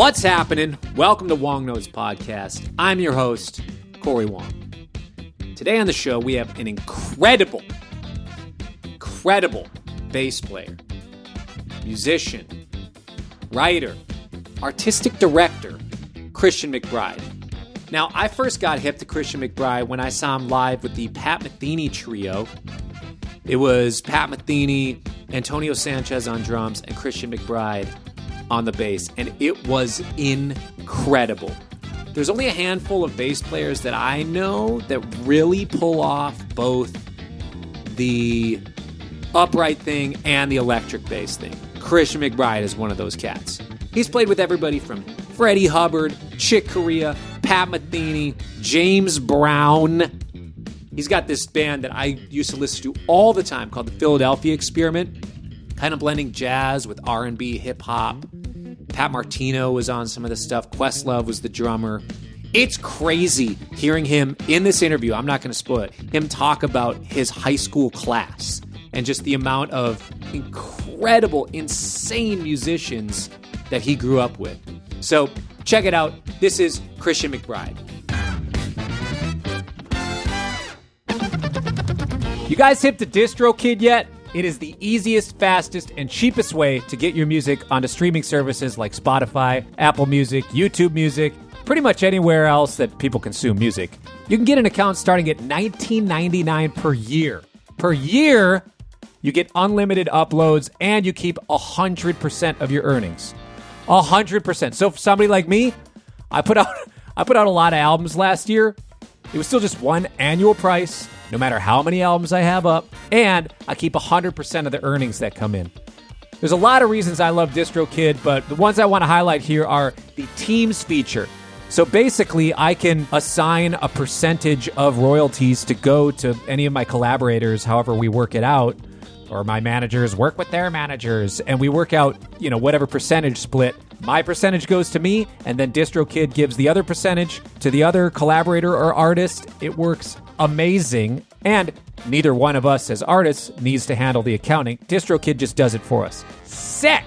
What's happening? Welcome to Wong Knows Podcast. I'm your host, Corey Wong. Today on the show, we have an incredible, incredible bass player, musician, writer, artistic director, Christian McBride. Now, I first got hip to Christian McBride when I saw him live with the Pat Metheny Trio. It was Pat Metheny, Antonio Sanchez on drums, and Christian McBride on the bass, and it was incredible. There's only a handful of bass players that I know that really pull off both the upright thing and the electric bass thing. Christian McBride is one of those cats. He's played with everybody from Freddie Hubbard, Chick Corea, Pat Metheny, James Brown. He's got this band that I used to listen to all the time called the Philadelphia Experiment, kind of blending jazz with R&B, hip hop. Pat Martino was on some of the stuff. Questlove was the drummer. It's crazy hearing him in this interview. I'm not going to spoil it. Him talk about his high school class and just the amount of incredible, insane musicians that he grew up with. So check it out. This is Christian McBride. You guys hip to DistroKid yet? It is the easiest, fastest, and cheapest way to get your music onto streaming services like Spotify, Apple Music, YouTube Music, pretty much anywhere else that people consume music. You can get an account starting at $19.99 per year. Per year, you get unlimited uploads and you keep 100% of your earnings. 100%. So for somebody like me, I put out I put out a lot of albums last year. It was still just one annual price no matter how many albums I have up, and I keep 100% of the earnings that come in. There's a lot of reasons I love DistroKid, but the ones I want to highlight here are the Teams feature. So basically, I can assign a percentage of royalties to go to any of my collaborators, however we work it out, or my managers work with their managers, and we work out, you know, whatever percentage split. My percentage goes to me, and then DistroKid gives the other percentage to the other collaborator or artist. It works amazing, and neither one of us as artists needs to handle the accounting. DistroKid just does it for us. Set!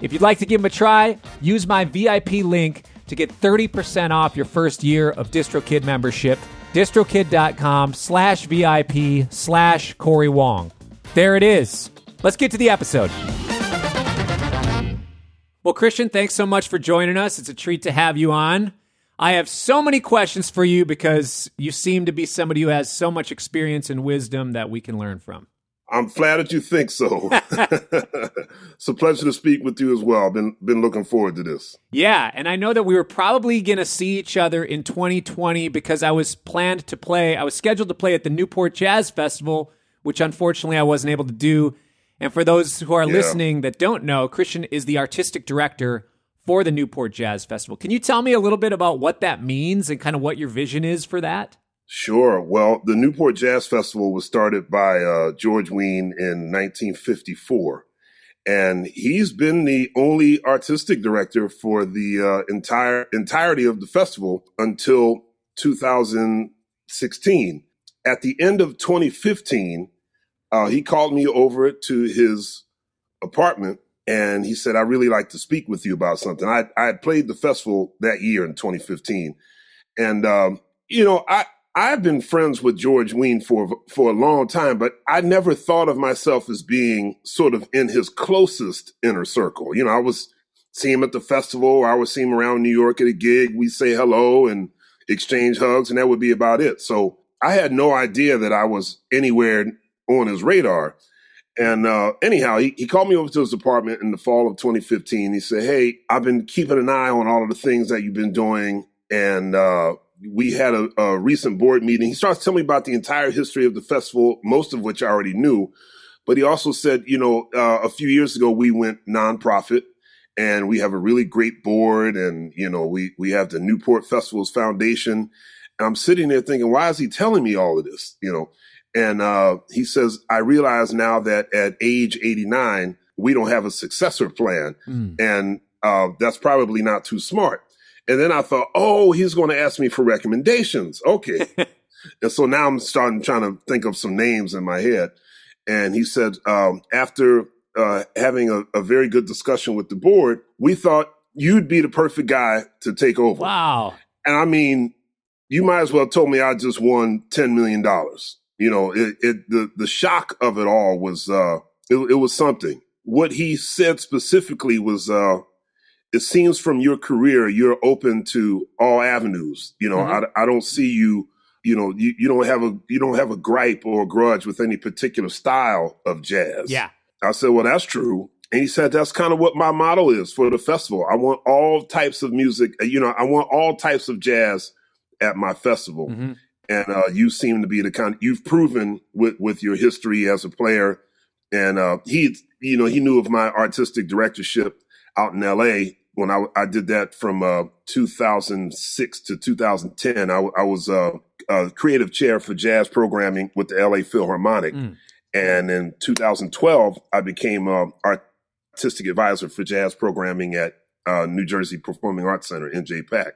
If you'd like to give them a try, use my VIP link to get 30% off your first year of DistroKid membership. distrokid.com slash VIP slash Corey Wong. There it is. Let's get to the episode. Well, Christian, thanks so much for joining us. It's a treat to have you on. I have so many questions for you because you seem to be somebody who has so much experience and wisdom that we can learn from. I'm flattered you think so. it's a pleasure to speak with you as well. I've Been been looking forward to this. Yeah, and I know that we were probably going to see each other in 2020 because I was planned to play. I was scheduled to play at the Newport Jazz Festival, which unfortunately I wasn't able to do. And for those who are yeah. listening that don't know, Christian is the artistic director for the Newport Jazz Festival. Can you tell me a little bit about what that means and kind of what your vision is for that? Sure. Well, the Newport Jazz Festival was started by uh, George Wein in 1954. And he's been the only artistic director for the uh, entire entirety of the festival until 2016. At the end of 2015, uh, he called me over to his apartment and he said, I really like to speak with you about something. I, I had played the festival that year in 2015. And, um, you know, I, I've been friends with George Wein for, for a long time, but I never thought of myself as being sort of in his closest inner circle. You know, I was seeing him at the festival. I would see him around New York at a gig. We'd say hello and exchange hugs and that would be about it. So I had no idea that I was anywhere on his radar. And uh, anyhow, he, he called me over to his apartment in the fall of 2015. He said, Hey, I've been keeping an eye on all of the things that you've been doing. And uh, we had a, a, recent board meeting. He starts telling me about the entire history of the festival, most of which I already knew. But he also said, you know, uh, a few years ago, we went nonprofit and we have a really great board. And, you know, we, we have the Newport Festivals Foundation. And I'm sitting there thinking, why is he telling me all of this? You know, and uh, he says, I realize now that at age 89, we don't have a successor plan. Mm. And uh, that's probably not too smart. And then I thought, oh, he's going to ask me for recommendations. Okay. and so now I'm starting trying to think of some names in my head. And he said, um, after uh, having a, a very good discussion with the board, we thought you'd be the perfect guy to take over. Wow. And I mean, you might as well told me I just won ten million dollars. You know, it, it the the shock of it all was uh it, it was something. What he said specifically was uh it seems from your career you're open to all avenues. You know, Mhm. I I don't see you you know, you, you don't have a you don't have a gripe or a grudge with any particular style of jazz. Yeah. I said, well, that's true. And he said, that's kind of what my model is for the festival. I want all types of music. You know, I want all types of jazz at my festival. hmm And uh, you seem to be the kind you've proven with, with your history as a player. And uh, he, you know, he knew of my artistic directorship out in LA when I, I did that from uh, 2006 to 2010. I, I was uh, uh, creative chair for jazz programming with the LA Philharmonic. Mm. And in 2012, I became uh, artistic advisor for jazz programming at uh, New Jersey Performing Arts Center, NJPAC.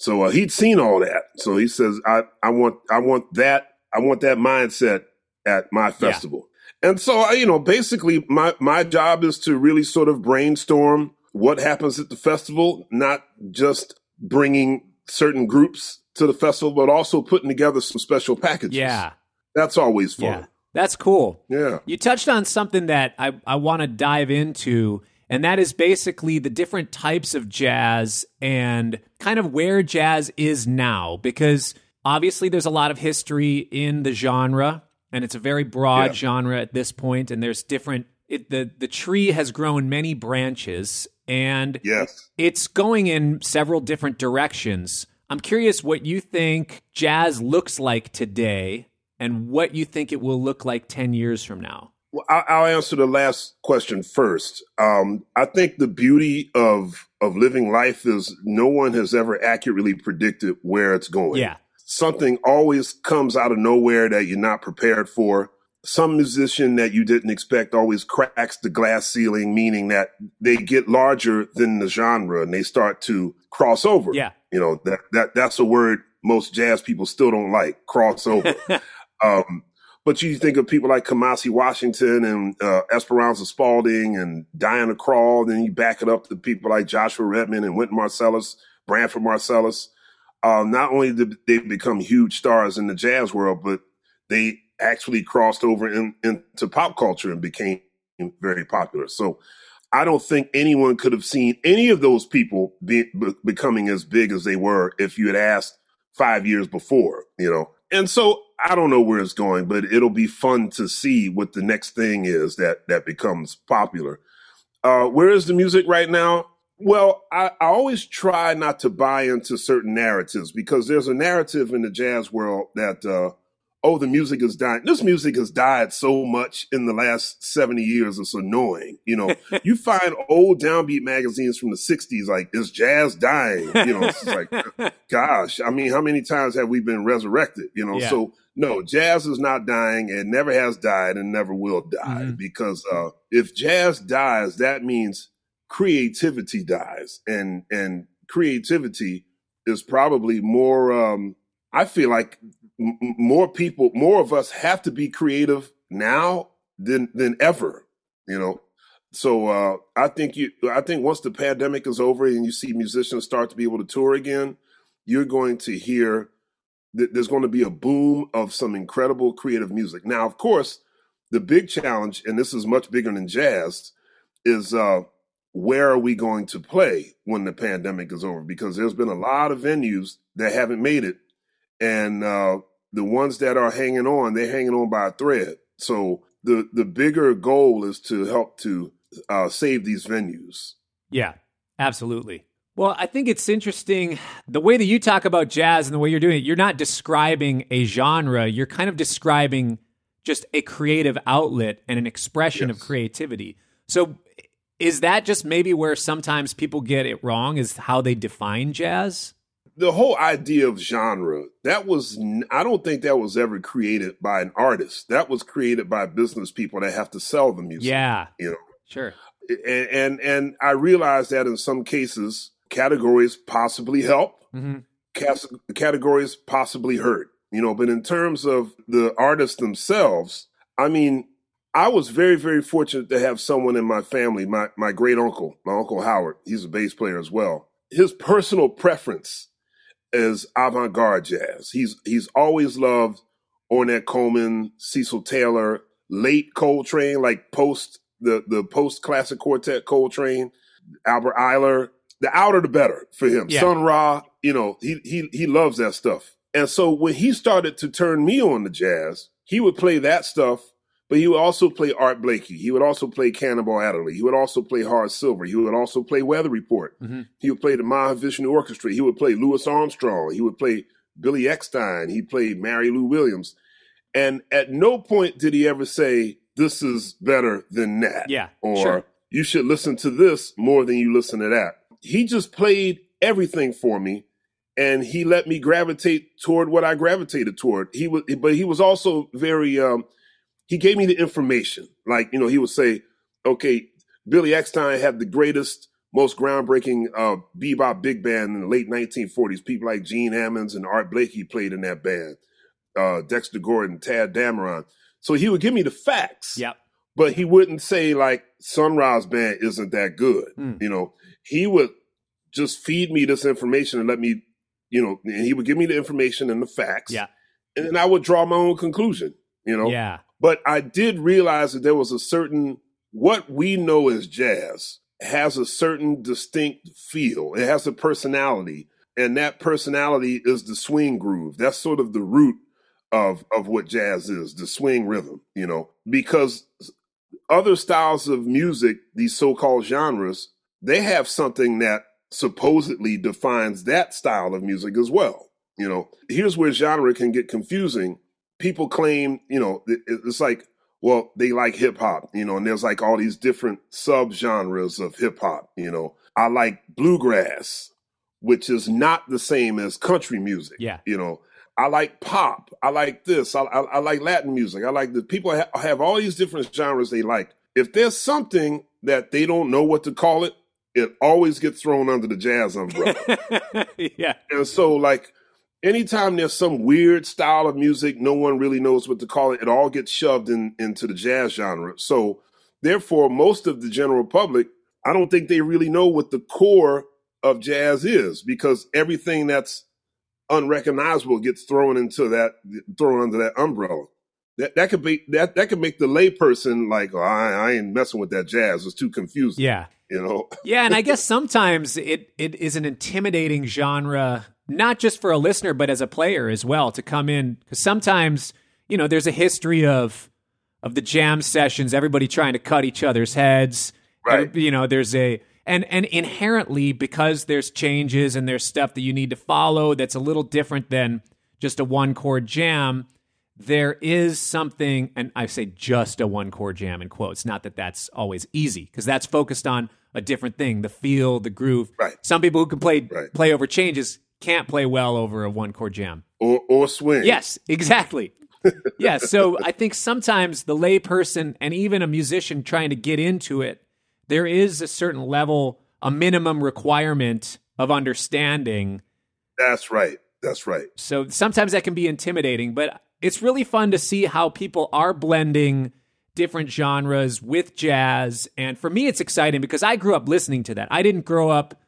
So uh, he'd seen all that. So he says, I, I want, I want that, I want that mindset at my festival. And so, I, you know, basically my, my job is to really sort of brainstorm what happens at the festival, not just bringing certain groups to the festival, but also putting together some special packages. Yeah. That's always Yeah. fun. That's cool. Yeah. You touched on something that I, I want to dive into, and that is basically the different types of jazz and kind of where jazz is now. Because obviously, there's a lot of history in the genre, and it's a very broad Yeah. genre at this point, and there's different. It, the the tree has grown many branches, and Yes. it's going in several different directions. I'm curious what you think jazz looks like today and what you think it will look like 10 years from now. Well, I- I'll answer the last question first. Um, I think the beauty of of living life is no one has ever accurately predicted where it's going. Yeah. Something always comes out of nowhere that you're not prepared for. Some musician that you didn't expect always cracks the glass ceiling, meaning that they get larger than the genre and they start to cross over. Yeah. You know, that, that that's a word most jazz people still don't like, crossover. Um, but you think of people like Kamasi Washington and uh, Esperanza Spalding and Diana Krall, then you back it up to people like Joshua Redman and Wynton Marsalis, Branford Marsalis. Um, not only did they become huge stars in the jazz world, but they actually crossed over in, into pop culture and became very popular. So I don't think anyone could have seen any of those people be, be, becoming as big as they were if you had asked five years before, you know. And so I don't know where it's going, but it'll be fun to see what the next thing is that that becomes popular. Uh, where is the music right now? Well, I, I always try not to buy into certain narratives because there's a narrative in the jazz world that uh, oh, the music is dying. This music has died so much in the last 70 years. It's annoying. You know, you find old downbeat magazines from the 60s, like, is jazz dying? You know, it's like, gosh, I mean, how many times have we been resurrected? You know, Yeah. so no, jazz is not dying and never has died and never will die Mhm. because uh, if jazz dies, that means creativity dies and, and creativity is probably more, um, I feel like m- more people, more of us have to be creative now than than ever. You know, so uh, I think you, I think once the pandemic is over and you see musicians start to be able to tour again, you're going to hear that there's going to be a boom of some incredible creative music. Now, of course, the big challenge, and this is much bigger than jazz, is uh, where are we going to play when the pandemic is over? Because there's been a lot of venues that haven't made it and uh, the ones that are hanging on, they're hanging on by a thread. So the the bigger goal is to help to uh, save these venues. Yeah, absolutely. Well, I think it's interesting the way that you talk about jazz and the way you're doing it. You're not describing a genre, you're kind of describing just a creative outlet and an expression of creativity. So, is that just maybe where sometimes people get it wrong is how they define jazz? The whole idea of genre that was i don't think that was ever created by an artist. That was created by business people that have to sell the music. Yeah, you know. sure. And and, and I realize that in some cases categories possibly help. hmm cas- categories possibly hurt, you know, but in terms of the artists themselves, I mean, I was very, very fortunate to have someone in my family, my, my great uncle, my uncle Howard. He's a bass player as well. His personal preference is avant garde jazz. He's he's always loved Ornette Coleman, Cecil Taylor, late Coltrane, like post the the post classic quartet Coltrane, Albert Ayler. The outer the better for him. Yeah. Sun Ra, you know, he he he loves that stuff. And so when he started to turn me on to jazz, he would play that stuff, but he would also play Art Blakey. He would also play Cannonball Adderley. He would also play Horace Silver. He would also play Weather Report. Mhm. He would play the Mahavishnu Orchestra. He would play Louis Armstrong. He would play Billy Eckstine. He played Mary Lou Williams. And at no point did he ever say, this is better than that. Yeah, Or sure. you should listen to this more than you listen to that. He just played everything for me and he let me gravitate toward what I gravitated toward. He was, but he was also very, um, he gave me the information. Like, you know, he would say, okay, Billy Eckstine had the greatest, most groundbreaking uh, bebop big band in the late 1940s. People like Gene Ammons and Art Blakey played in that band. Uh, Dexter Gordon, Tadd Dameron. So he would give me the facts Yep. but he wouldn't say like Sun Ra's Band isn't that good. Mm. You know, he would just feed me this information and let me, you know, and he would give me the information and the facts. Yeah. And then I would draw my own conclusion, you know. Yeah. But I did realize that there was a certain what we know as jazz has a certain distinct feel. It has a personality. And that personality is the swing groove. That's sort of the root of of what jazz is, the swing rhythm, you know. Because other styles of music, these so-called genres, they have something that supposedly defines that style of music as well. You know, here's where genre can get confusing. People claim, you know, it- it's like, well, they like hip hop, you know, and there's like all these different sub genres of hip hop, you know. I like bluegrass, which is not the same as country music. Yeah. You know, I like pop. I like this. I, I, I like Latin music. I like the people ha- have all these different genres they like. If there's something that they don't know what to call it, it always gets thrown under the jazz umbrella. yeah. and so, like, anytime there's some weird style of music, no one really knows what to call it. It all gets shoved in into the jazz genre. So, therefore, most of the general public, I don't think they really know what the core of jazz is because everything that's unrecognizable gets thrown into that thrown under that umbrella. That that could be that that could make the layperson like, oh, I, I ain't messing with that jazz. It's too confusing. Yeah. You know. Yeah, and I guess sometimes it it is an intimidating genre, not just for a listener, but as a player as well to come in. Because sometimes, you know, there's a history of of the jam sessions, everybody trying to cut each other's heads. Right. You know, there's a and and inherently because there's changes and there's stuff that you need to follow that's a little different than just a one chord jam. There is something, and I say just a one chord jam in quotes. Not that that's always easy, because that's focused on a different thing, the feel, the groove. Right. Some people who can play Right. play over changes can't play well over a one chord jam. Or or swing. Yes, exactly. yeah, so I think sometimes the layperson and even a musician trying to get into it, there is a certain level, a minimum requirement of understanding. That's right. That's right. So sometimes that can be intimidating, but it's really fun to see how people are blending different genres with jazz. And for me, it's exciting because I grew up listening to that. I didn't grow up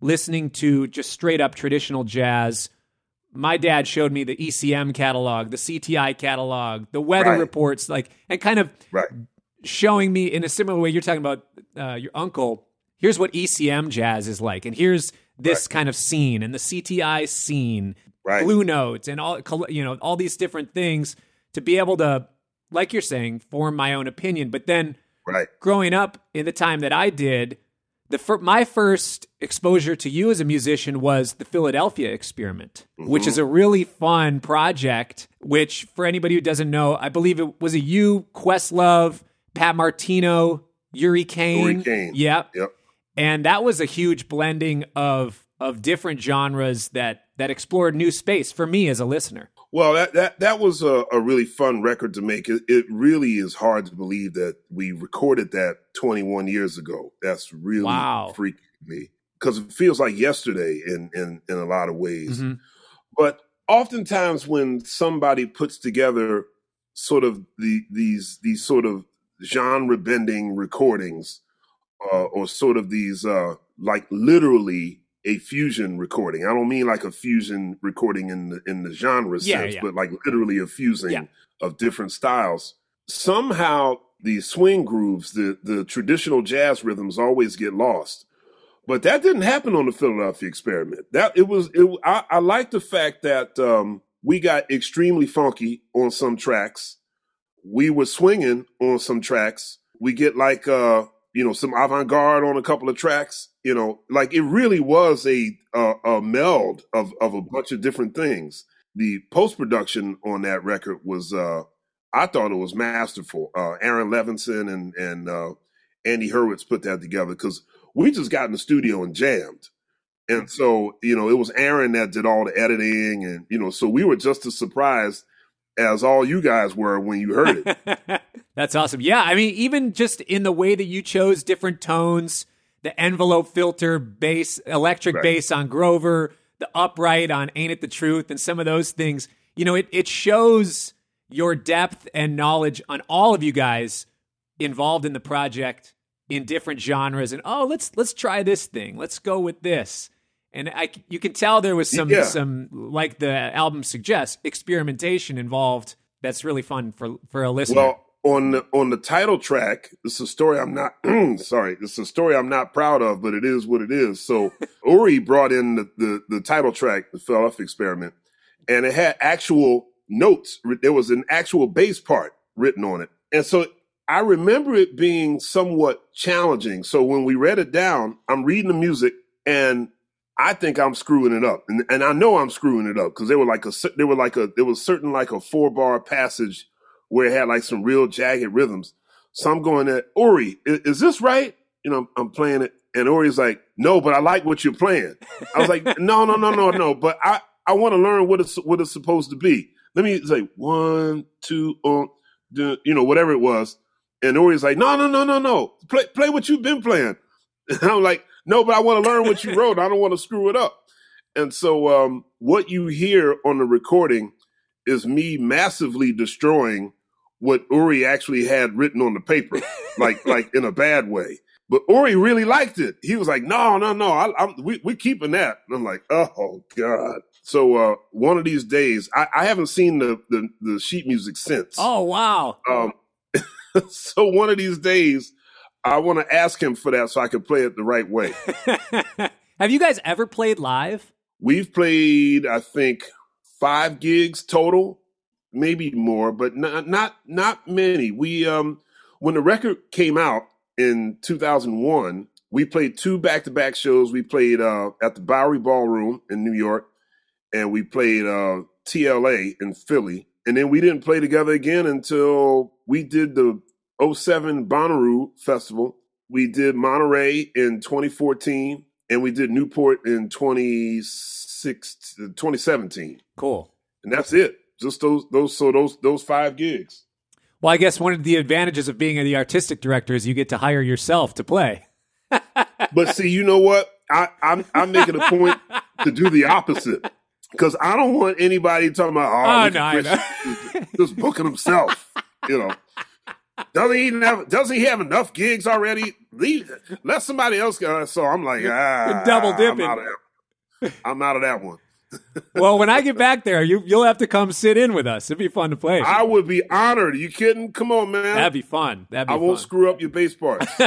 listening to just straight up traditional jazz. My dad showed me the ECM catalog, the CTI catalog, the weather Right. reports, like, and kind of Right. showing me in a similar way you're talking about uh, your uncle here's what ecm jazz is like and here's this kind of scene and the cti scene Right. blue notes and all you know all these different things to be able to like you're saying form my own opinion but then Right. growing up in the time that i did the fir- my first exposure to you as a musician was the Philadelphia experiment, which is a mm-hmm. really fun project. Which, for anybody who doesn't know, I believe it was a you, Questlove, Pat Martino, Uri Caine. Uri Caine. Yep. Yep. And that was a huge blending of of different genres that that explored new space for me as a listener. Well, that that that was a, a really fun record to make. It, it really is hard to believe that we recorded that 21 years ago. That's really Wow. freaking me because it feels like yesterday in in in a lot of ways. Mhm. But oftentimes, when somebody puts together sort of the these these sort of genre bending recordings, uh, or sort of these uh, like literally a fusion recording. I don't mean like a fusion recording in the in the genre Yeah, sense, yeah. but like literally a fusing Yeah. of different styles. Somehow the swing grooves, the the traditional jazz rhythms always get lost. But that didn't happen on the Philadelphia experiment. That it was it I, I like the fact that um, we got extremely funky on some tracks. We were swinging on some tracks. We get like uh you know some avant-garde on a couple of tracks you know like it really was a a, a meld of of a bunch of different things. The post-production on that record was uh i thought it was masterful. Uh aaron levinson and and uh andy hurwitz put that together because we just got in the studio and jammed. And so you know it was aaron that did all the editing and you know so we were just as surprised as all you guys were when you heard it That's awesome. Yeah, I mean, even just in the way that you chose different tones, the envelope filter bass, electric Right. bass on Grover, the upright on Ain't It the Truth, and some of those things, you know, it, it shows your depth and knowledge on all of you guys involved in the project in different genres. And oh, let's let's try this thing. Let's go with this. And I, you can tell there was some Yeah. some like the album suggests experimentation involved. That's really fun for for a listener. Well, on the on the title track, it's a story I'm not sorry, it's a story I'm not proud of, but it is what it is. So Uri brought in the, the the title track, the Philadelphia experiment, and it had actual notes. There was an actual bass part written on it. And so I remember it being somewhat challenging. So when we read it down, I'm reading the music and I think I'm screwing it up, and, and I know I'm screwing it up because they were like a they were like a there was certain like a four bar passage where it had like some real jagged rhythms. So I'm going at Uri, is, is this right? You know, I'm playing it, and Uri's like, no, but I like what you're playing. I was like, no, no, no, no, no, but I I want to learn what it's what it's supposed to be. Let me say one, two, um, you know, whatever it was. And Uri's like, no, no, no, no, no, play play what you've been playing. And I'm like, no, but I want to learn what you wrote. I don't want to screw it up. And so, um, what you hear on the recording is me massively destroying what Uri actually had written on the paper, like like in a bad way. But Uri really liked it. He was like, "No, no, no, I, I'm, we we keeping that." And I'm like, "Oh God!" So uh, one of these days, I, I haven't seen the, the the sheet music since. oh wow. Um, so one of these days, I want to ask him for that so I can play it the right way. Have you guys ever played live? We've played, I think, five gigs total, maybe more, but not not not many. We um when the record came out in 2001, we played two back-to-back shows. We played uh at the Bowery Ballroom in New York and we played uh TLA in Philly. And then we didn't play together again until we did the 07 Bonnaroo Festival. We did Monterey in 2014 and we did Newport in 26, 2017. Cool. And that's it. Just those those so those those five gigs. Well, I guess one of the advantages of being the artistic director is you get to hire yourself to play. But see, you know what? I, I'm I'm making a point to do the opposite because I don't want anybody talking about oh, Oh, no, know. just booking himself. You know, doesn't he have doesn't he have enough gigs already? Leave, let somebody else go. So I'm like, ah, double dipping. I'm out of that, I'm out of that one. well, when I get back there, you you'll have to come sit in with us. It'd be fun to play. I would be honored. you kidding? Come on, man. That'd be fun. That'd be I won't fun. screw up your bass parts.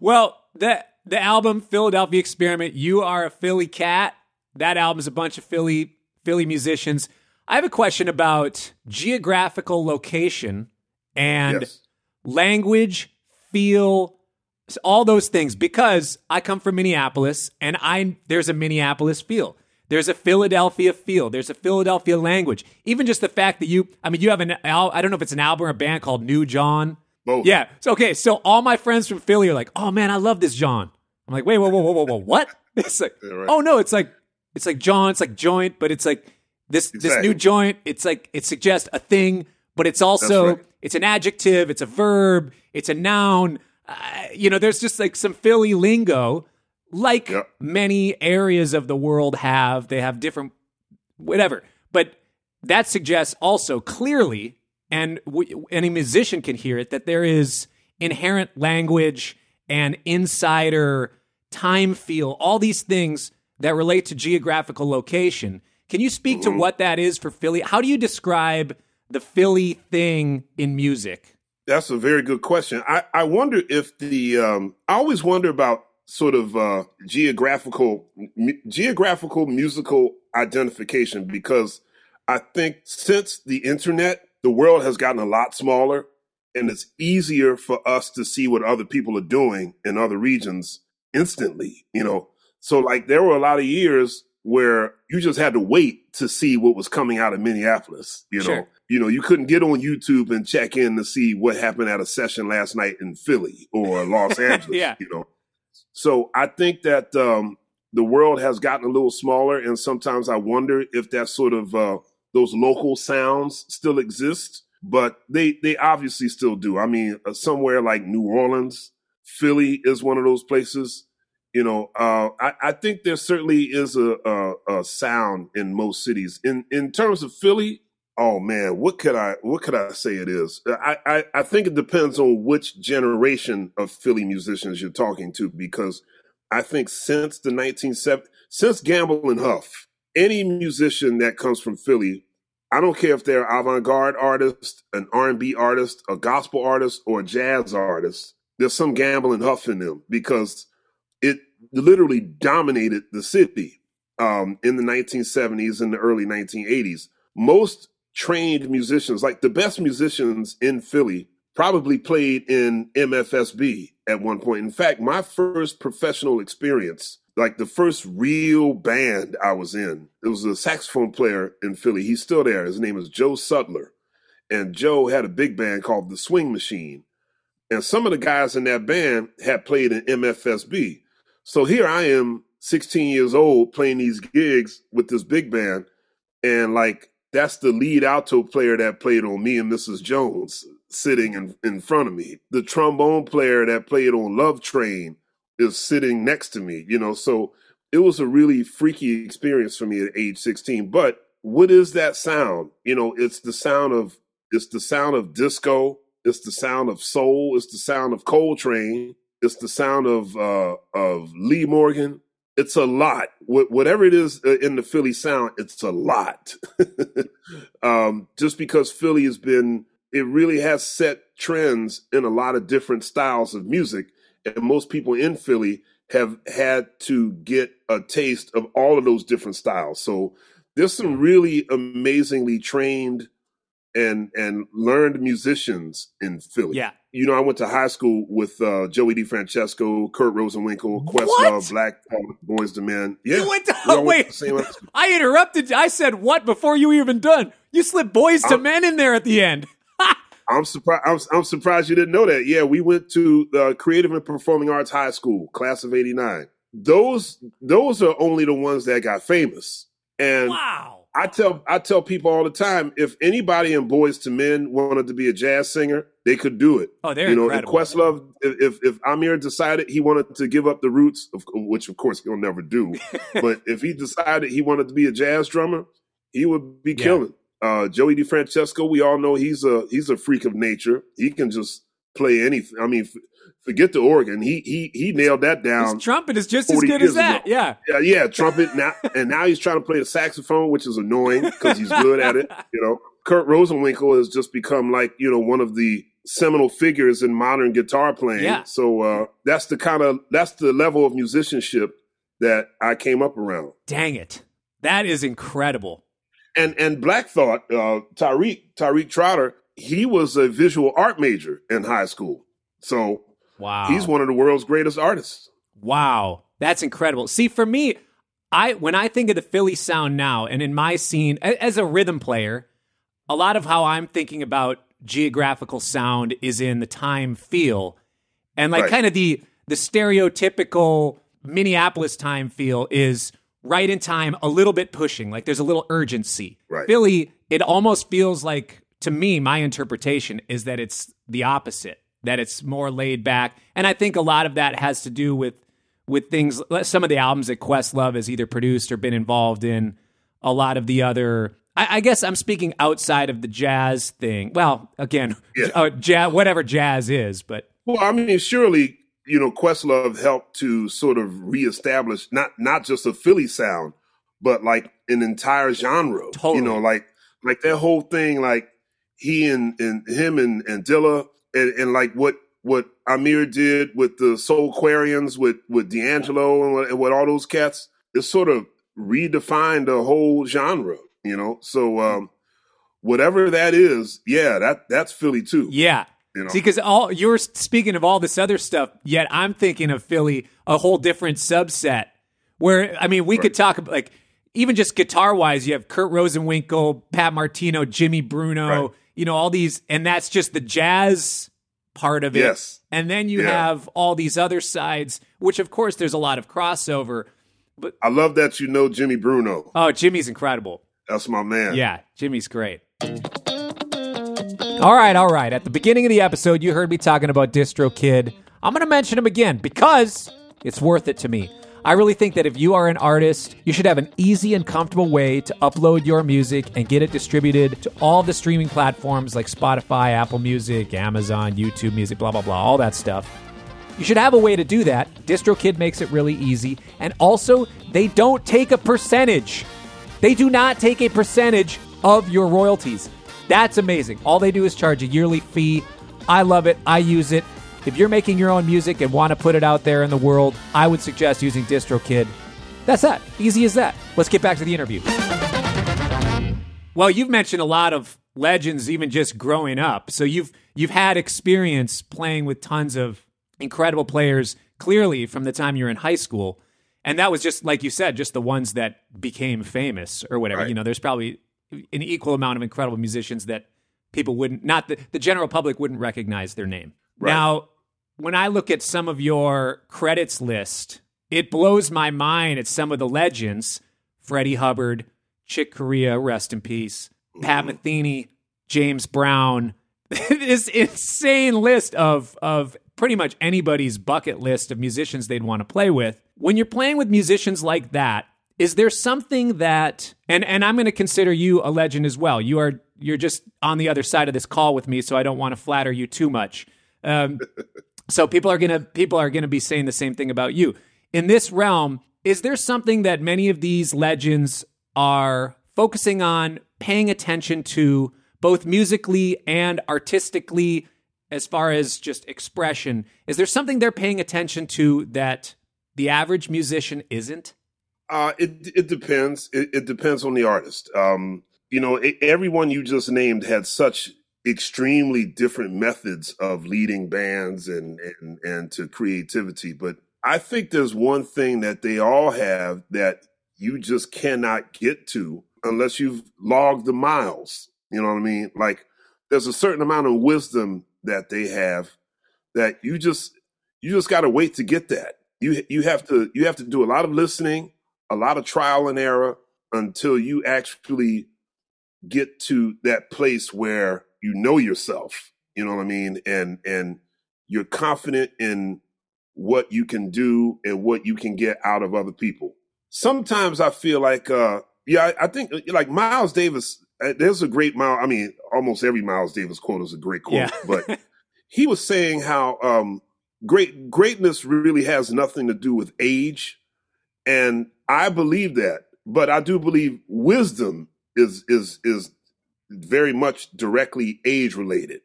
Well, the the album Philadelphia Experiment. You are a Philly cat. That album's a bunch of Philly Philly musicians. I have a question about geographical location and yes. language, feel, all those things because I come from Minneapolis and I there's a Minneapolis feel. There's a Philadelphia feel. There's a Philadelphia language. Even just the fact that you, I mean, you have an, I don't know if it's an album or a band called New Jawn. Both. Yeah. So, okay. So all my friends from Philly are like, oh man, I love this jawn. I'm like, wait, whoa, whoa, whoa, whoa, whoa, what? It's like, Yeah, right. oh no, it's like, it's like jawn, it's like joint, but it's like this, this new joint. It's like, it suggests a thing, but it's also, right. it's an adjective, it's a verb, it's a noun. Uh, you know, there's just like some Philly lingo, like Yep. many areas of the world have. They have different, whatever. But that suggests also clearly and w- any musician can hear it that there is inherent language and insider time feel, all these things that relate to geographical location. Can you speak mm-hmm. to what that is for Philly? How do you describe the Philly thing in music? That's a very good question. I, I wonder if the um, I always wonder about sort of uh, geographical geographical musical identification because I think since the internet, the world has gotten a lot smaller, and it's easier for us to see what other people are doing in other regions instantly. You know, so like there were a lot of years where you just had to wait to see what was coming out of Minneapolis. You know, sure. you know, you couldn't get on YouTube and check in to see what happened at a session last night in Philly or Los Angeles. yeah. You know, so I think that um, the world has gotten a little smaller, and sometimes I wonder if that sort of uh, those local sounds still exist. But they they obviously still do. I mean, uh, somewhere like New Orleans, Philly is one of those places you know, uh, I, I, think there certainly is a, a, a, sound in most cities. In in terms of Philly, oh man, what could I what could I say it is? I, I, I think it depends on which generation of Philly musicians you're talking to, because I think since the 1970s, since Gamble and Huff, any musician that comes from Philly, I don't care if they're avant-garde artist, an R&B artist, a gospel artist, or a jazz artist. There's some Gamble and Huff in them because it literally dominated the city um, in the 1970s and the early 1980s. Most trained musicians, like the best musicians in Philly, probably played in MFSB at one point. In fact, my first professional experience, like the first real band I was in, it was a saxophone player in Philly. He's still there. His name is Joe Sudler. And Joe had a big band called the Swing Machine. And some of the guys in that band had played in MFSB. So here I am, 16 years old, playing these gigs with this big band, and like that's the lead alto player that played on me and Mrs. Jones sitting in, in front of me. The trombone player that played on Love Train is sitting next to me, you know. So it was a really freaky experience for me at age 16. But what is that sound? You know, it's the sound of it's the sound of disco, it's the sound of soul, it's the sound of Coltrane, it's the sound of uh, of Lee Morgan. It's a lot. Wh- whatever it is uh, in the Philly sound, it's a lot. um, just because Philly has been, it really has set trends in a lot of different styles of music, and most people in Philly have had to get a taste of all of those different styles. So there's some really amazingly trained and and learned musicians in Philly. Yeah. You know, I went to high school with uh, Joey Francesco, Kurt Rosenwinkel, Questlove, Black Boyz II Men. Yeah. You went to, oh, wait. I interrupted. I said what before you were even done. You slipped Boyz II Men in there at the end. I'm surprised. I'm, I'm, surprised you didn't know that. Yeah, we went to the Creative and Performing Arts High School, class of '89. Those those are only the ones that got famous. And wow I tell I tell people all the time if anybody in Boyz II Men wanted to be a jazz singer, they could do it. Oh, they're you know, incredible. if Questlove, if if Amir decided he wanted to give up the roots, of, which of course he'll never do, but if he decided he wanted to be a jazz drummer, he would be killing. Uh, Joey DeFrancesco, we all know he's a he's a freak of nature. He can just play anything. I mean, forget the organ. He he he nailed that down. His trumpet is just as good as that. Ago. Yeah. Yeah, yeah, trumpet now and now he's trying to play the saxophone, which is annoying because he's good at it, you know. Kurt Rosenwinkel has just become like, you know, one of the seminal figures in modern guitar playing. Yeah. So uh, that's the kind of that's the level of musicianship that I came up around. Dang it. That is incredible. And and Black Thought, uh, Tariq, Tariq Trotter, he was a visual art major in high school. So Wow. He's one of the world's greatest artists. Wow. That's incredible. See, for me, I when I think of the Philly sound now and in my scene as a rhythm player, a lot of how I'm thinking about geographical sound is in the time feel. And like right. kind of the the stereotypical Minneapolis time feel is right in time, a little bit pushing, like there's a little urgency. Right. Philly, it almost feels like to me, my interpretation is that it's the opposite that it's more laid back. And I think a lot of that has to do with with things some of the albums that Questlove has either produced or been involved in. A lot of the other I, I guess I'm speaking outside of the jazz thing. Well, again, Yeah. uh, jazz, whatever jazz is, but Well, I mean, surely you know Questlove helped to sort of reestablish not not just a Philly sound, but like an entire genre. Totally. You know, like like that whole thing, like he and and him and and Dilla, and, and like what what Amir did with the Soulquarians, with with D'Angelo and what, and what all those cats, it sort of redefined the whole genre. You know, so um, whatever that is, yeah, that that's Philly too. yeah. You know, See, because all you're speaking of all this other stuff, yet I'm thinking of Philly, a whole different subset. Where I mean, we could talk about like even just guitar wise, you have Kurt Rosenwinkel, Pat Martino, Jimmy Bruno, Right. You know, all these, and that's just the jazz part of it. Yes. And then you Yeah. have all these other sides, which of course there's a lot of crossover. But I love that you know Jimmy Bruno. Oh, Jimmy's incredible. That's my man. Yeah, Jimmy's great. All right, all right. At the beginning of the episode, you heard me talking about DistroKid. I'm going to mention him again because it's worth it to me. I really think that if you are an artist, you should have an easy and comfortable way to upload your music and get it distributed to all the streaming platforms like Spotify, Apple Music, Amazon, YouTube Music, blah, blah, blah, all that stuff. You should have a way to do that. DistroKid makes it really easy. And also, they don't take a percentage. They do not take a percentage of your royalties. That's amazing. All they do is charge a yearly fee. I love it. I use it. If you're making your own music and want to put it out there in the world, I would suggest using DistroKid. That's that. Easy as that. Let's get back to the interview. Well, you've mentioned a lot of legends even just growing up. So you've you've had experience playing with tons of incredible players clearly from the time you're in high school. And that was just like you said, just the ones that became famous or whatever. Right. You know, there's probably an equal amount of incredible musicians that people wouldn't not the, the general public wouldn't recognize their name. Right. Now, when I look at some of your credits list, it blows my mind at some of the legends. Freddie Hubbard, Chick Corea, rest in peace. Pat Metheny, James Brown. this insane list of of pretty much anybody's bucket list of musicians they'd want to play with. When you're playing with musicians like that, is there something that and and I'm going to consider you a legend as well. You are you're just on the other side of this call with me, so I don't want to flatter you too much. Um, so people are gonna people are gonna be saying the same thing about you in this realm. Is there something that many of these legends are focusing on, paying attention to, both musically and artistically, as far as just expression? Is there something they're paying attention to that the average musician isn't? Uh, it it depends. It, it depends on the artist. Um, you know, e- everyone you just named had such extremely different methods of leading bands and and and to creativity. But I think there's one thing that they all have that you just cannot get to unless you've logged the miles. You know what I mean? Like there's a certain amount of wisdom that they have that you just you just got to wait to get that. You you have to you have to do a lot of listening, a lot of trial and error until you actually get to that place where you know yourself. You know what I mean? And and you're confident in what you can do and what you can get out of other people. Sometimes I feel like uh yeah, I, I think uh, like Miles Davis uh, there's a great Miles I mean almost every Miles Davis quote is a great quote, Yeah. but he was saying how um great greatness really has nothing to do with age and i believe that but i do believe wisdom is is is very much directly age related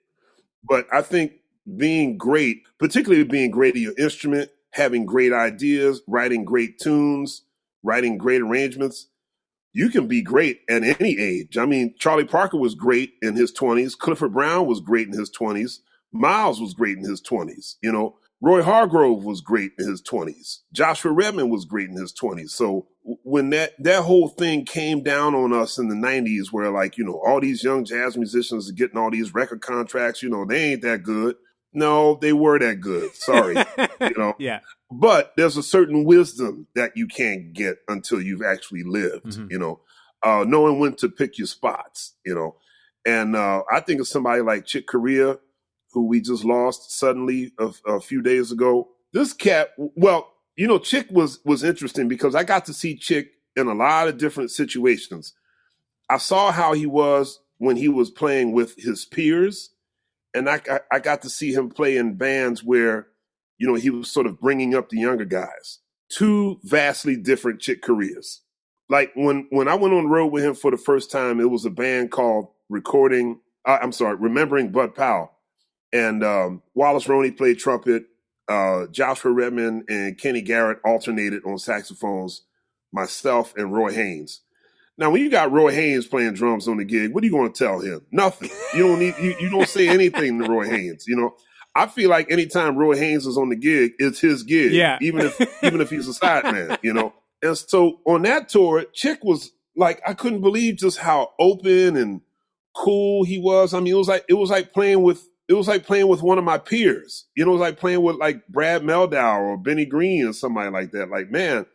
but i think being great particularly being great at your instrument having great ideas writing great tunes writing great arrangements you can be great at any age. I mean charlie parker was great in his 20s clifford brown was great in his 20s miles was great in his 20s you know Roy Hargrove was great in his 20s. Joshua Redman was great in his 20s. So when that that whole thing came down on us in the 90s where like, you know, all these young jazz musicians are getting all these record contracts, you know, they ain't that good. No, they were that good. Sorry. you know. yeah. But there's a certain wisdom that you can't get until you've actually lived, Mhm. you know. Uh knowing when to pick your spots, you know. And uh I think of somebody like Chick Corea who we just lost suddenly a, a few days ago. This cat, well, you know, Chick was was interesting because I got to see Chick in a lot of different situations. I saw how he was when he was playing with his peers, and I, I, got to see him play in bands where, you know, he was sort of bringing up the younger guys. Two vastly different chick careers. Like when when I went on the road with him for the first time, it was a band called Recording. Uh, I'm sorry, Remembering Bud Powell, and um, Wallace Roney played trumpet. Uh, Joshua Redman and Kenny Garrett alternated on saxophones. Myself and Roy Haynes now, when you got Roy Haynes playing drums on the gig, what are you going to tell him? Nothing. You don't need. You, you don't say anything to Roy Haynes. You know, I feel like anytime Roy Haynes is on the gig, it's his gig. Yeah. Even if even if he's a side man, you know. And so on that tour, Chick was like, I couldn't believe just how open and cool he was. I mean, it was like it was like playing with it was like playing with one of my peers. You know, it was like playing with like Brad Mehldau or Benny Green or somebody like that. Like, man,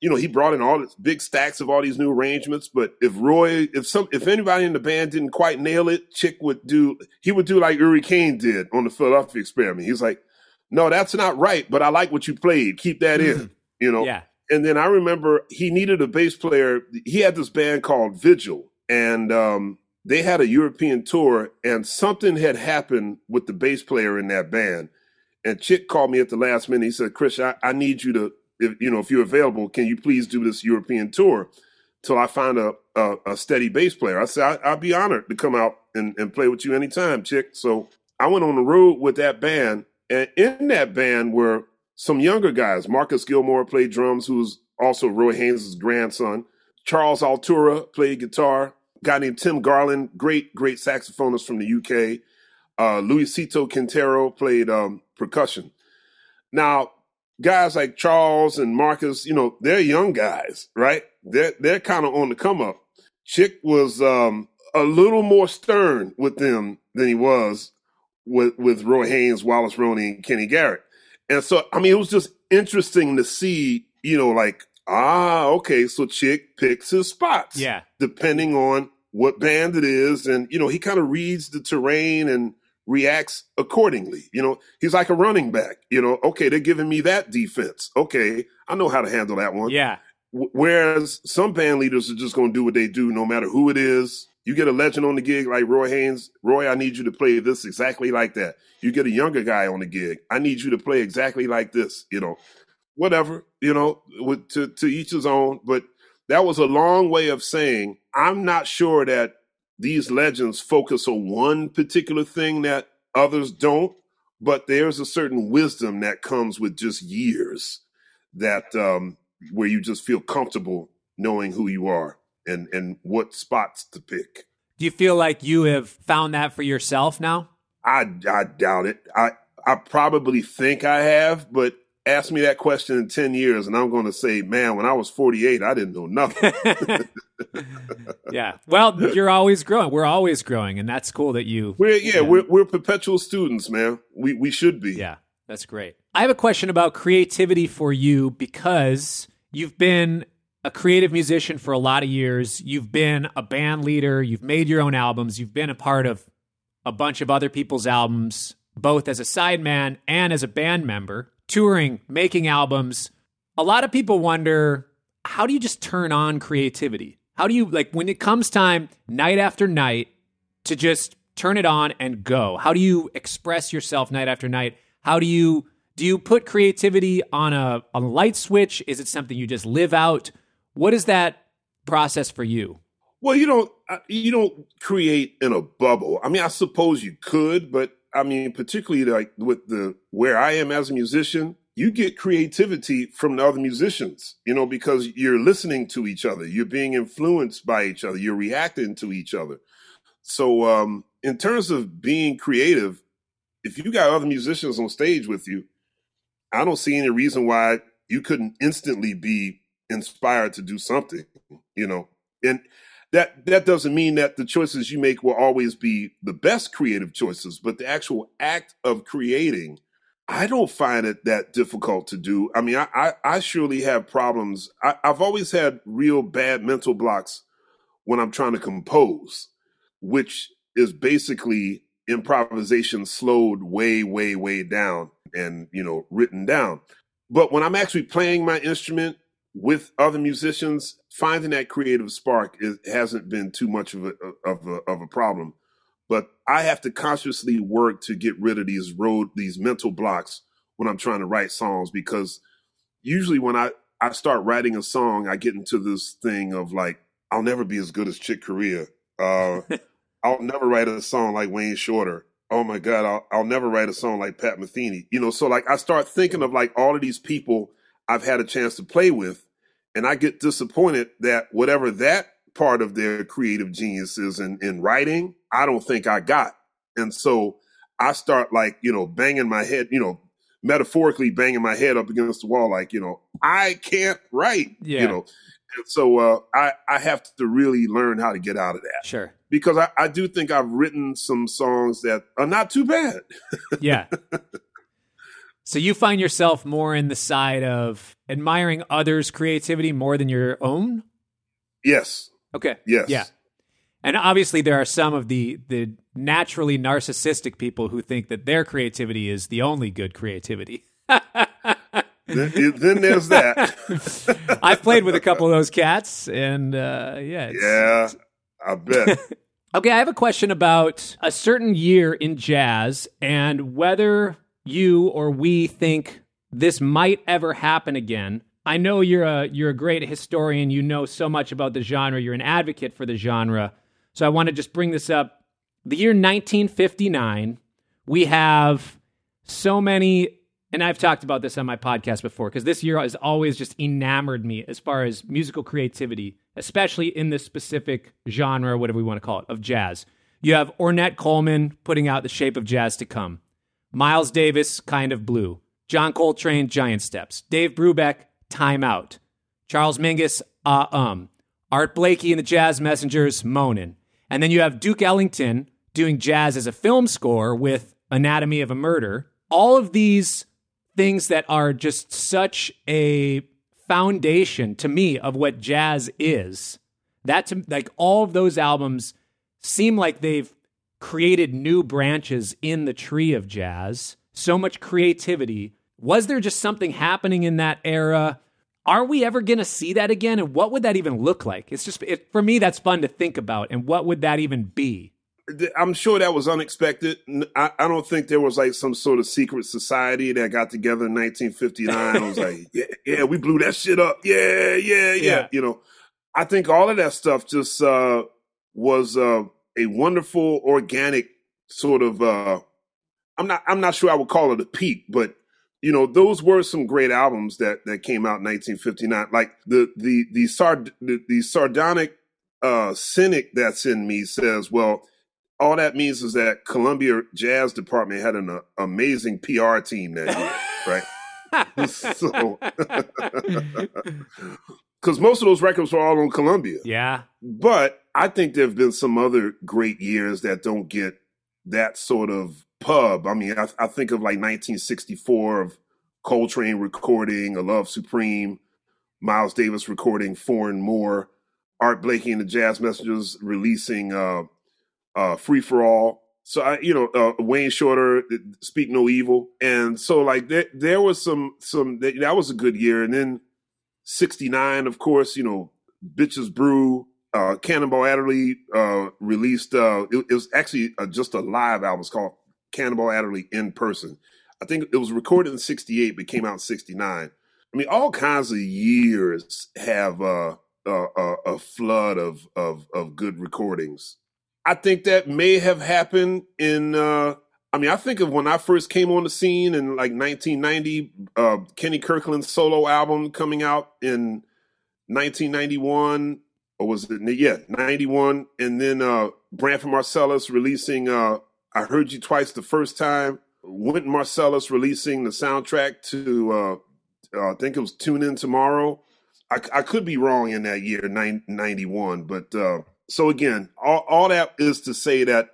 you know, he brought in all this big stacks of all these new arrangements. But if Roy, if some, if anybody in the band didn't quite nail it, Chick would do, he would do like Uri Caine did on the Philadelphia experiment. He's like, no, that's not right, but I like what you played. Keep that in, mm-hmm. you know? Yeah. And then I remember he needed a bass player. He had this band called Vigil and, um, they had a European tour and something had happened with the bass player in that band. And Chick called me at the last minute. He said, Chris, I, I need you to if you know if you're available, can you please do this European tour till I find a a, a steady bass player? I said I, would be honored to come out and, and play with you anytime, chick. So I went on the road with that band, and in that band were some younger guys. Marcus Gilmore played drums, who's also Roy Haynes' grandson. Charles Altura played guitar. Guy named Tim Garland, great great saxophonist from the UK. Uh, Luisito Quintero played um, percussion. Now, guys like Charles and Marcus, you know, they're young guys, right? They're they're kind of on the come up. Chick was um, a little more stern with them than he was with with Roy Haynes, Wallace Roney, and Kenny Garrett. And so, I mean, it was just interesting to see, you know, like ah, okay, so Chick picks his spots, yeah, depending on what band it is, and you know, he kind of reads the terrain and reacts accordingly. You know, he's like a running back. You know, okay, they're giving me that defense. Okay, I know how to handle that one. Yeah. Whereas some band leaders are just going to do what they do, no matter who it is. You get a legend on the gig like Roy Haynes. Roy, I need you to play this exactly like that. You get a younger guy on the gig. I need you to play exactly like this. You know, whatever. You know, with, to to each his own. But that was a long way of saying I'm not sure that these legends focus on one particular thing that others don't, but there's a certain wisdom that comes with just years that um, where you just feel comfortable knowing who you are and and what spots to pick. Do you feel like you have found that for yourself now? I I doubt it. I I probably think I have, but ask me that question in 10 years and I'm going to say, man, when I was 48, I didn't know nothing. yeah. Well, you're always growing. We're always growing. And that's cool that you. We're, yeah, yeah, We're, we're perpetual students, man. We, we should be. Yeah. That's great. I have a question about creativity for you because you've been a creative musician for a lot of years. You've been a band leader. You've made your own albums. You've been a part of a bunch of other people's albums, both as a sideman and as a band member touring, making albums, a lot of people wonder how do you just turn on creativity? How do you, like, when it comes time, night after night, to just turn it on and go? How do you express yourself night after night? How do you, do you put creativity on a, on a light switch? Is it something you just live out? What is that process for you? Well, you don't you don't create in a bubble. I mean, I suppose you could, but I mean, particularly like with the where I am as a musician, you get creativity from the other musicians, you know, because you're listening to each other, you're being influenced by each other, you're reacting to each other. So, um, in terms of being creative, if you got other musicians on stage with you, I don't see any reason why you couldn't instantly be inspired to do something, you know. And that that doesn't mean that the choices you make will always be the best creative choices, but the actual act of creating, I don't find it that difficult to do. I mean, I I, I surely have problems. I, I've always had real bad mental blocks when I'm trying to compose, which is basically improvisation slowed way, way, way down and you know written down. But when I'm actually playing my instrument with other musicians, finding that creative spark is, hasn't been too much of a of a of a problem. But I have to consciously work to get rid of these road these mental blocks when I'm trying to write songs because usually when I I start writing a song, I get into this thing of like I'll never be as good as Chick Corea. Uh, I'll never write a song like Wayne Shorter. Oh my God, I'll, I'll never write a song like Pat Metheny. You know, so like I start thinking of like all of these people I've had a chance to play with, and I get disappointed that whatever that part of their creative genius is in, in writing, I don't think I got. And so I start like, you know, banging my head, you know, metaphorically banging my head up against the wall, like, you know, I can't write, yeah. you know. And so uh, I, I have to really learn how to get out of that. Sure. Because I, I do think I've written some songs that are not too bad. yeah. So you find yourself more in the side of admiring others' creativity more than your own? Yes. Okay. Yes. Yeah. And obviously there are some of the the naturally narcissistic people who think that their creativity is the only good creativity. then, there's that. I've played with a couple of those cats, and uh, yeah, yeah, I bet. okay, I have a question about a certain year in jazz and whether you or we think this might ever happen again. I know you're a you're a great historian. You know so much about the genre. You're an advocate for the genre. So I want to just bring this up. The year 1959, we have so many and I've talked about this on my podcast before because this year has always just enamored me as far as musical creativity, especially in this specific genre, whatever we want to call it, of jazz. You have Ornette Coleman putting out The Shape of Jazz to Come. Miles Davis, Kind of Blue. John Coltrane, Giant Steps. Dave Brubeck, Time Out. Charles Mingus, uh, Um. Art Blakey and the Jazz Messengers, Moanin'. And then you have Duke Ellington doing jazz as a film score with Anatomy of a Murder. All of these things that are just such a foundation to me of what jazz is. That like all of those albums seem like they've created new branches in the tree of jazz. So much creativity. Was there just something happening in that era? Are we ever going to see that again? And what would that even look like? It's just, it, for me, that's fun to think about. And what would that even be? I'm sure that was unexpected. I, I, don't think there was like some sort of secret society that got together in 1959. I was like, yeah, yeah, we blew that shit up. Yeah, yeah, yeah. yeah. You know, I think all of that stuff just uh, was uh, a wonderful organic sort of. Uh, I'm not. I'm not sure I would call it a peak, but you know, those were some great albums that that came out in 1959. Like the the the sard the, the sardonic uh, cynic that's in me says, well, all that means is that Columbia Jazz Department had an uh, amazing PR team that year, right? so, because most of those records were all on Columbia. Yeah, but I think there have been some other great years that don't get that sort of pub. I mean, I, I think of like 1964 of Coltrane recording "A Love Supreme," Miles Davis recording "Four and More," Art Blakey and the Jazz Messengers releasing uh, uh, "Free for All." So I, you know, uh, Wayne Shorter, "Speak No Evil," and so like there, there was some some that, that was a good year, and then '69, of course, you know, "Bitches Brew." Uh, Cannonball Adderley uh, released. Uh, it, it, was actually uh, just a live album. It's called Cannonball Adderley in person. I think it was recorded in '68, but came out in '69. I mean, all kinds of years have uh, a, a flood of, of of good recordings. I think that may have happened in. Uh, I mean, I think of when I first came on the scene in like 1990, uh, Kenny Kirkland's solo album coming out in 1991 or was it yeah 91 and then uh branford marsalis releasing uh i heard you twice the first time. Wynton Marsalis releasing the soundtrack to uh, uh i think it was tune in tomorrow. I, I could be wrong in that year 91 but uh so again all, all that is to say that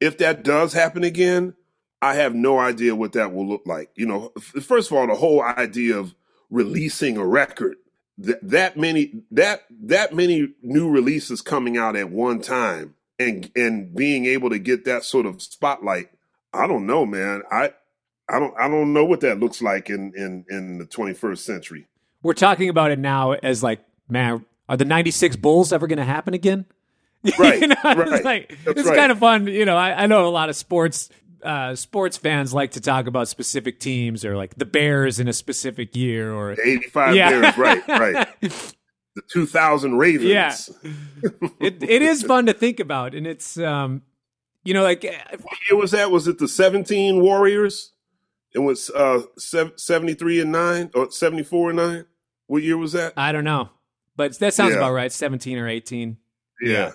if that does happen again i have no idea what that will look like. You know first of all the whole idea of releasing a record th- that many that that many new releases coming out at one time and and being able to get that sort of spotlight i don't know man i i don't i don't know what that looks like in in in the 21st century we're talking about it now as like, man, are the 96 Bulls ever going to happen again? Right. you know, right. It's, like, it's right. kind of fun. You know, I, I know a lot of sports uh, sports fans like to talk about specific teams or like the Bears in a specific year or The 85 Yeah. Bears, right, right. The 2000 Ravens. Yeah. it, it is fun to think about, and it's um, you know, like What year was that? Was it the 17 Warriors? It was uh, sev- 73 and 9 or 74 and 9? What year was that? I don't know, but that sounds Yeah. about right. Seventeen or eighteen. Yeah.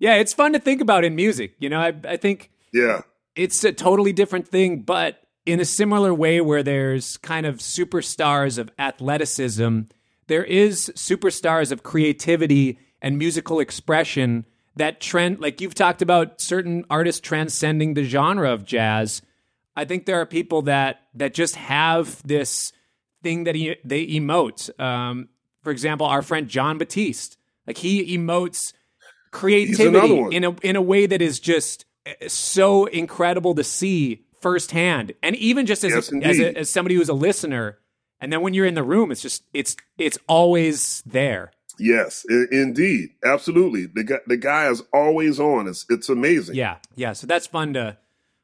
Yeah, it's fun to think about in music. You know, I I think Yeah. It's a totally different thing, but in a similar way where there's kind of superstars of athleticism, there is superstars of creativity and musical expression that trend like you've talked about certain artists transcending the genre of jazz. I think there are people that that just have this thing that he, they emote. Um, for example, our friend Jon Batiste, like he emotes creativity in a in a way that is just so incredible to see firsthand, and even just as Yes, a, as, a, as somebody who's a listener. And then when you're in the room, it's just it's it's always there. Yes, I- indeed. Absolutely. The guy, the guy is always on. It's, it's amazing. Yeah, yeah. So that's fun to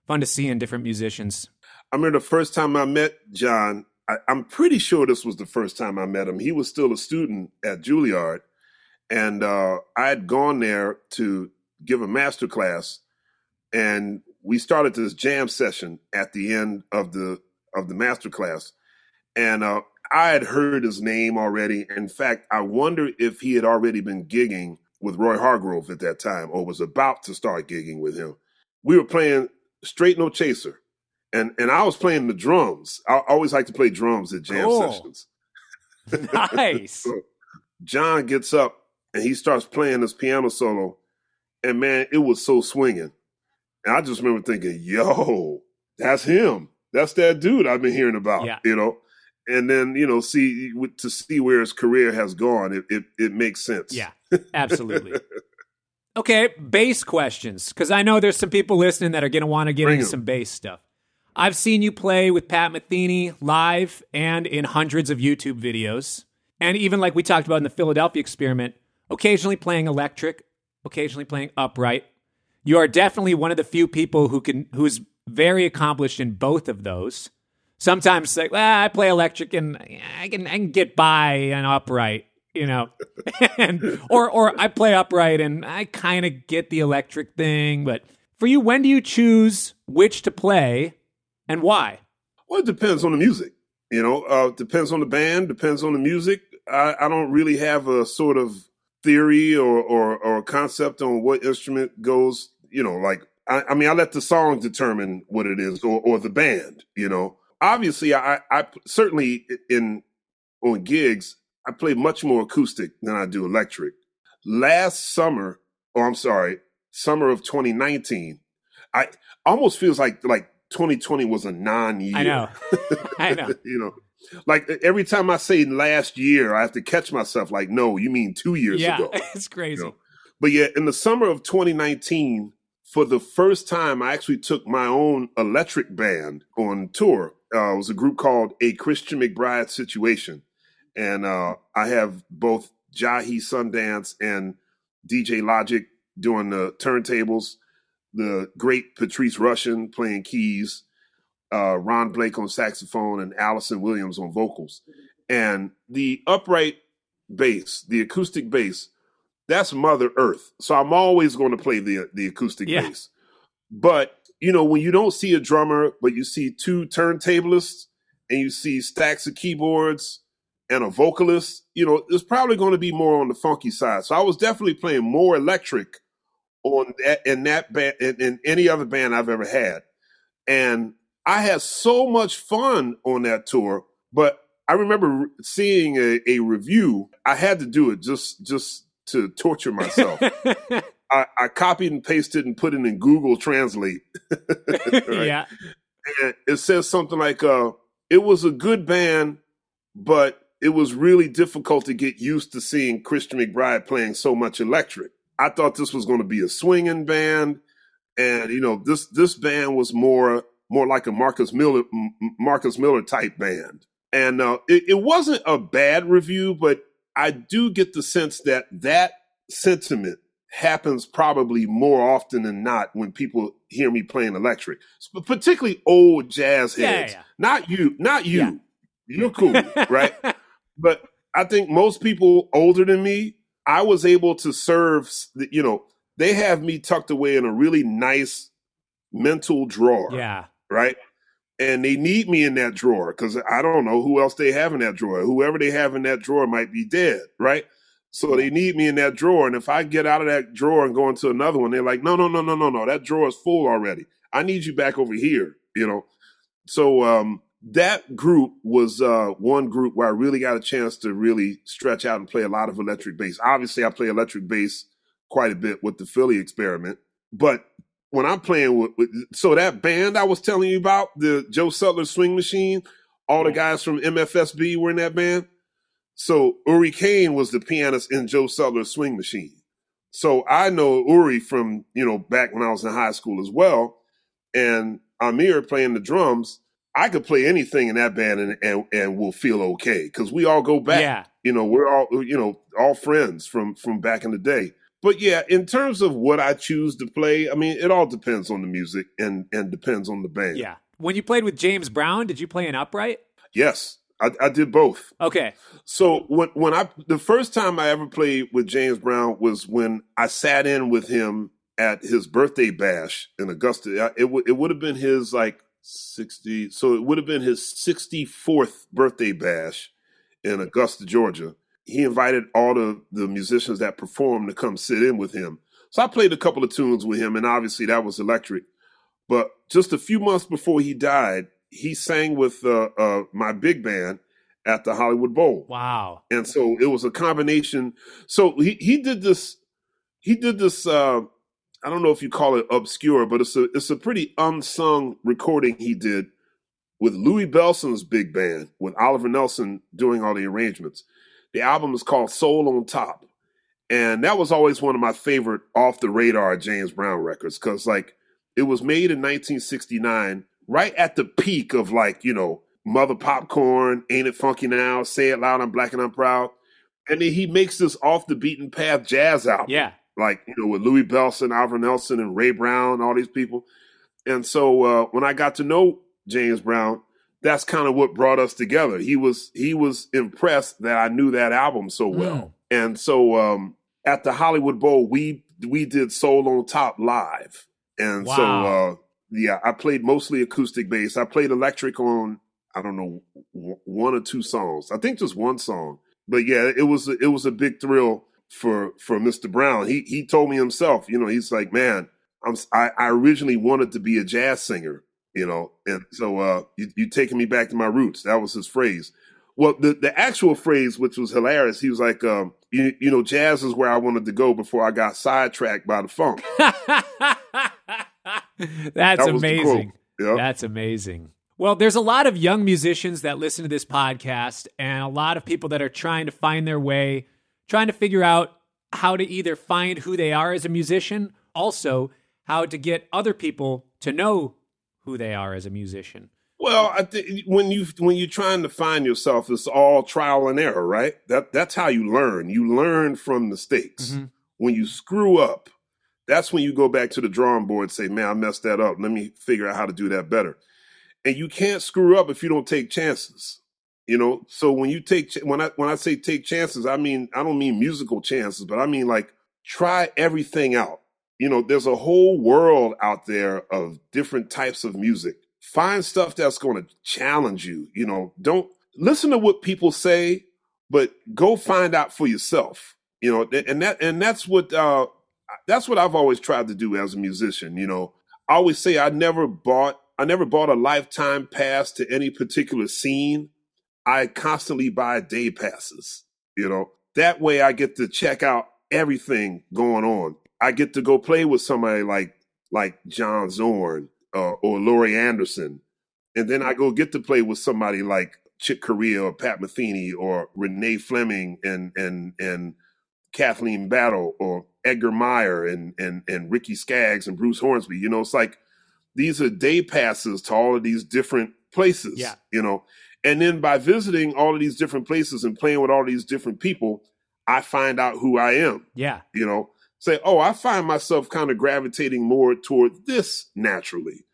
fun to see in different musicians. I remember the first time I met Jon, I, I'm pretty sure this was the first time I met him. He was still a student at Juilliard, and uh, I had gone there to give a master class, and we started this jam session at the end of the of the master class, and uh, I had heard his name already. In fact, I wonder if he had already been gigging with Roy Hargrove at that time, or was about to start gigging with him. We were playing Straight No Chaser and and I was playing the drums. I always like to play drums at jam Cool. sessions. Nice. Jon gets up and he starts playing this piano solo, and man, it was so swinging. And I just remember thinking, "Yo, that's him. That's that dude I've been hearing about." Yeah. You know. And then you know, see to see where his career has gone, it it, it makes sense. Yeah, absolutely. Okay, bass questions because I know there's some people listening that are going to want to get Bring into 'em. some bass stuff. I've seen you play with Pat Metheny live and in hundreds of YouTube videos, and even like we talked about in the Philadelphia experiment, occasionally playing electric, occasionally playing upright. You are definitely one of the few people who can who's very accomplished in both of those. Sometimes like, well, I play electric and I can I can get by and upright, you know, and or or I play upright and I kind of get the electric thing. But for you, when do you choose which to play and why? Well, it depends on the music. You know, uh, depends on the band, depends on the music. I, I don't really have a sort of theory or, or, or concept on what instrument goes, you know, like, I, I mean, I let the song determine what it is or, or the band, you know. Obviously, I, I certainly in on gigs, I play much more acoustic than I do electric. Last summer, oh, I'm sorry, summer of 2019, I almost feels like like 2020 was a non-year. I know, I know. you know, like every time I say last year, I have to catch myself. Like, no, you mean two years yeah, ago. it's crazy. You know? But yeah, in the summer of 2019, for the first time, I actually took my own electric band on tour. Uh, it was a group called A Christian McBride Situation, and uh, I have both Jahi Sundance and DJ Logic doing the turntables. The great Patrice Rushen playing keys, uh, Ron Blake on saxophone, and Allison Williams on vocals. And the upright bass, the acoustic bass, that's Mother Earth. So I'm always going to play the the acoustic Yeah. bass. But you know, when you don't see a drummer, but you see two turntablists and you see stacks of keyboards and a vocalist, you know, it's probably going to be more on the funky side. So I was definitely playing more electric on that in that band in, in any other band I've ever had. And I had so much fun on that tour, but I remember seeing a, a review. I had to do it just just to torture myself. I, I copied and pasted and put it in Google Translate. Right? Yeah, And it says something like, uh, it was a good band, but it was really difficult to get used to seeing Christian McBride playing so much electric. I thought this was going to be a swinging band, and you know this this band was more more like a Marcus Miller Marcus Miller type band. and uh, it, it wasn't a bad review, but I do get the sense that that sentiment happens probably more often than not when people hear me playing electric, particularly old jazz heads. Yeah, yeah. Not you, not you. Yeah. You're cool, right? But I think most people older than me, I was able to serve. You know, they have me tucked away in a really nice mental drawer. Yeah. Right. And they need me in that drawer because I don't know who else they have in that drawer. Whoever they have in that drawer might be dead. Right. So they need me in that drawer. And if I get out of that drawer and go into another one, they're like, no, no, no, no, no, no. That drawer is full already. I need you back over here, you know? So um, that group was uh, one group where I really got a chance to really stretch out and play a lot of electric bass. Obviously, I play electric bass quite a bit with the Philly experiment. But when I'm playing with, with so that band I was telling you about, the Joe Sudler Swing Machine, all the guys from MFSB were in that band so Uri Caine was the pianist in Joe Sudler's Swing Machine. So I know Uri from, you know, back when I was in high school as well. And Ahmir playing the drums, I could play anything in that band and and, and we'll feel okay because we all go back. Yeah. You know, we're all you know all friends from from back in the day. But yeah, in terms of what I choose to play, I mean, it all depends on the music and and depends on the band. Yeah. When you played with James Brown, did you play an upright? Yes. I, I did both. Okay. So when when I the first time I ever played with James Brown was when I sat in with him at his birthday bash in Augusta. Uh, it would it would have been his like sixty. So it would have been his sixty fourth birthday bash in Augusta, Georgia. He invited all the the musicians that performed to come sit in with him. So I played a couple of tunes with him, and obviously that was electric. But just a few months before he died, he sang with uh, uh, my big band at the Hollywood Bowl. Wow! And so it was a combination. So he he did this. He did this. Uh, I don't know if you call it obscure, but it's a it's a pretty unsung recording he did with Louis Bellson's big band, with Oliver Nelson doing all the arrangements. The album is called Soul on Top. And that was always one of my favorite off the radar James Brown records because, like, it was made in 1969 right at the peak of like, you know, Mother Popcorn, Ain't It Funky Now, Say It Loud, I'm Black and I'm Proud. And then he makes this off the beaten path jazz album. Yeah. Like, you know, with Louis Bellson, Alvin Nelson, and Ray Brown, all these people. And so uh, when I got to know James Brown, that's kind of what brought us together. He was he was impressed that I knew that album so well. Mm. And so um, at the Hollywood Bowl, we we did Soul on Top live. And wow. so uh, yeah, I played mostly acoustic bass. I played electric on I don't know one or two songs. I think just one song. But yeah, it was it was a big thrill for for Mr. Brown. He he told me himself, you know, he's like, man, I'm I, I originally wanted to be a jazz singer, you know, and so uh, you you taking me back to my roots. That was his phrase. Well, the the actual phrase, which was hilarious, he was like, um, you you know, jazz is where I wanted to go before I got sidetracked by the funk. That's that amazing. Yep. That's amazing. Well, there's a lot of young musicians that listen to this podcast, and a lot of people that are trying to find their way, trying to figure out how to either find who they are as a musician, also how to get other people to know who they are as a musician. Well, I think when you when you're trying to find yourself, it's all trial and error, right? That that's how you learn. You learn from mistakes. Mm-hmm. When you screw up, that's when you go back to the drawing board and say, man, I messed that up. Let me figure out how to do that better. And you can't screw up if you don't take chances. You know, so when you take when I when I say take chances, I mean I don't mean musical chances, but I mean like try everything out. You know, there's a whole world out there of different types of music. Find stuff that's going to challenge you. You know, don't listen to what people say, but go find out for yourself. You know, and that and that's what uh, that's what I've always tried to do as a musician. You know, I always say I never bought I never bought a lifetime pass to any particular scene. I constantly buy day passes. You know, that way I get to check out everything going on. I get to go play with somebody like like John Zorn uh, or Laurie Anderson, and then I go get to play with somebody like Chick Corea or Pat Metheny or Renee Fleming and and and Kathleen Battle or Edgar Meyer and and and Ricky Skaggs and Bruce Hornsby. You know, it's like these are day passes to all of these different places. Yeah. You know, And then by visiting all of these different places and playing with all these different people, I find out who I am. Yeah. You know, say, oh, I find myself kind of gravitating more toward this naturally.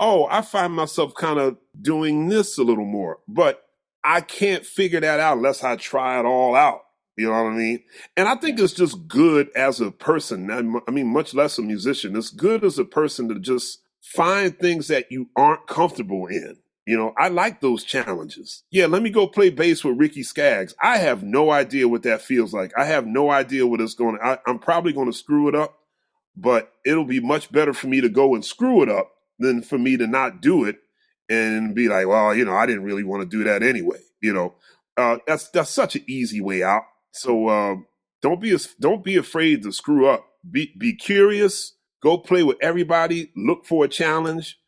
Oh, I find myself kind of doing this a little more. But I can't figure that out unless I try it all out. You know what I mean? And I think it's just good as a person. I mean, much less a musician. It's good as a person to just find things that you aren't comfortable in. You know, I like those challenges. Yeah, let me go play bass with Ricky Skaggs. I have no idea what that feels like. I have no idea what it's going to, I'm probably going to screw it up, but it'll be much better for me to go and screw it up than for me to not do it and be like, well, you know, I didn't really want to do that anyway. You know, uh, that's, that's such an easy way out. So, uh, don't be, don't be afraid to screw up. Be, be curious, go play with everybody, look for a challenge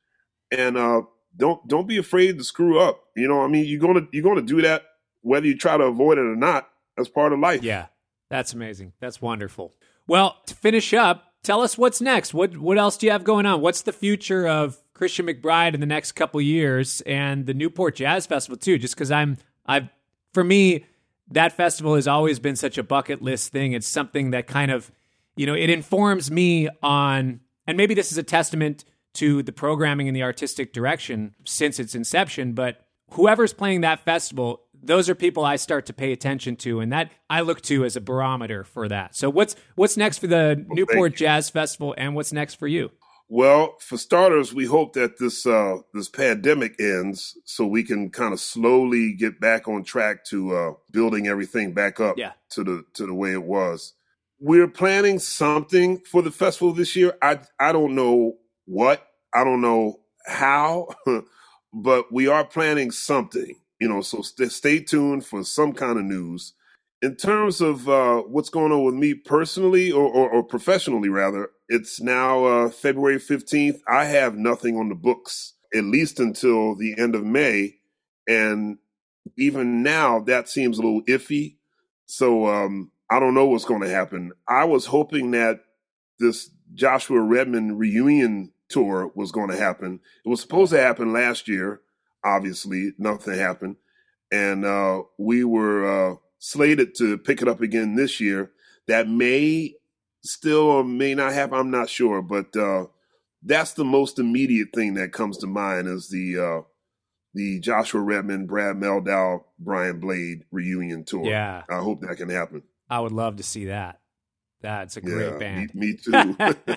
and, uh, don't don't be afraid to screw up. You know, I mean, you're gonna you're gonna do that whether you try to avoid it or not. That's part of life. Yeah, that's amazing. That's wonderful. Well, to finish up, tell us what's next. What what else do you have going on? What's the future of Christian McBride in the next couple years and the Newport Jazz Festival too? Just because I'm I've for me that festival has always been such a bucket list thing. It's something that kind of you know it informs me on, and maybe this is a testament to the programming and the artistic direction since its inception. But whoever's playing that festival, those are people I start to pay attention to, and that I look to as a barometer for that. So what's what's next for the well, Newport Jazz Festival, and what's next for you? Well, for starters, we hope that this uh, this pandemic ends so we can kind of slowly get back on track to uh, building everything back up yeah. to the to the way it was. We're planning something for the festival this year. I I don't know what I don't know how, but we are planning something, you know, so st- stay tuned for some kind of news. In terms of uh, what's going on with me personally or, or, or professionally, rather, it's now uh, February 15th. I have nothing on the books, at least until the end of May. And even now, that seems a little iffy. So um, I don't know what's going to happen. I was hoping that this Joshua Redman reunion tour was going to happen. It was supposed to happen last year. Obviously, nothing happened, and uh, we were uh, slated to pick it up again this year. That may still or may not happen. I'm not sure, but uh, that's the most immediate thing that comes to mind is the uh, the Joshua Redman, Brad Mehldau, Brian Blade reunion tour. Yeah, I hope that can happen. I would love to see that. That's a great yeah, band. Me, me too.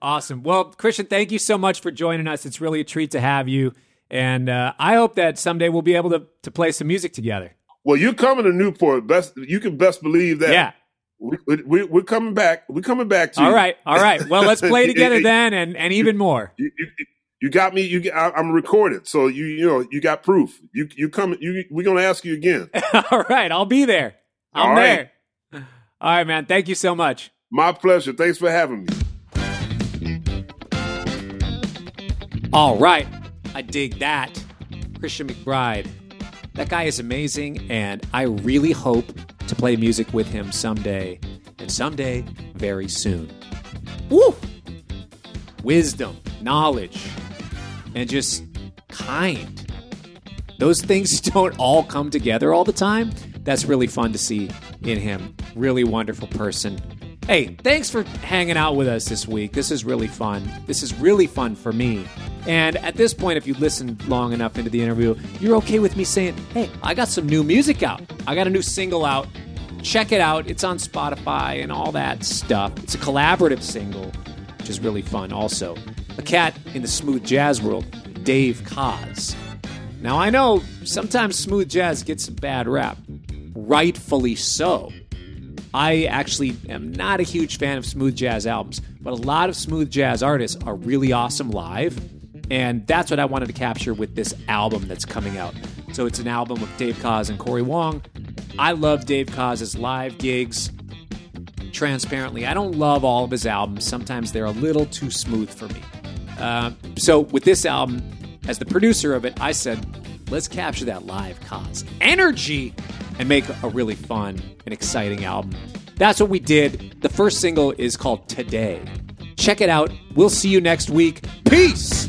Awesome. Well, Christian, thank you so much for joining us. It's really a treat to have you. And uh, I hope that someday we'll be able to, to play some music together. Well, you're coming to Newport. Best you can best believe that. Yeah. We, we, we're coming back. We're coming back to all you. All right. All right. Well, let's play together then, and, and even more. You, you, you got me. You, I, am recorded, so you you know you got proof. You you come. You we're gonna ask you again. all right, I'll be there. I'm all right. there. All right, man. Thank you so much. My pleasure. Thanks for having me. All right. I dig that. Christian McBride. That guy is amazing, and I really hope to play music with him someday, and someday very soon. Woo! Wisdom, knowledge, and just kind. Those things don't all come together all the time. That's really fun to see in him. Really wonderful person. Hey, thanks for hanging out with us this week. This is really fun. This is really fun for me. And at this point, if you listened long enough into the interview, you're okay with me saying, hey, I got some new music out. I got a new single out. Check it out. It's on Spotify and all that stuff. It's a collaborative single, which is really fun also. A cat in the smooth jazz world, Dave Koz. Now, I know sometimes smooth jazz gets a bad rap, rightfully so. I actually am not a huge fan of smooth jazz albums, but a lot of smooth jazz artists are really awesome live. And that's what I wanted to capture with this album that's coming out. So it's an album with Dave Koz and Corey Wong. I love Dave Koz's live gigs. Transparently, I don't love all of his albums. Sometimes they're a little too smooth for me. Uh, so with this album, as the producer of it, I said, let's capture that live Koz energy and make a really fun and exciting album. That's what we did. The first single is called Today. Check it out. We'll see you next week. Peace!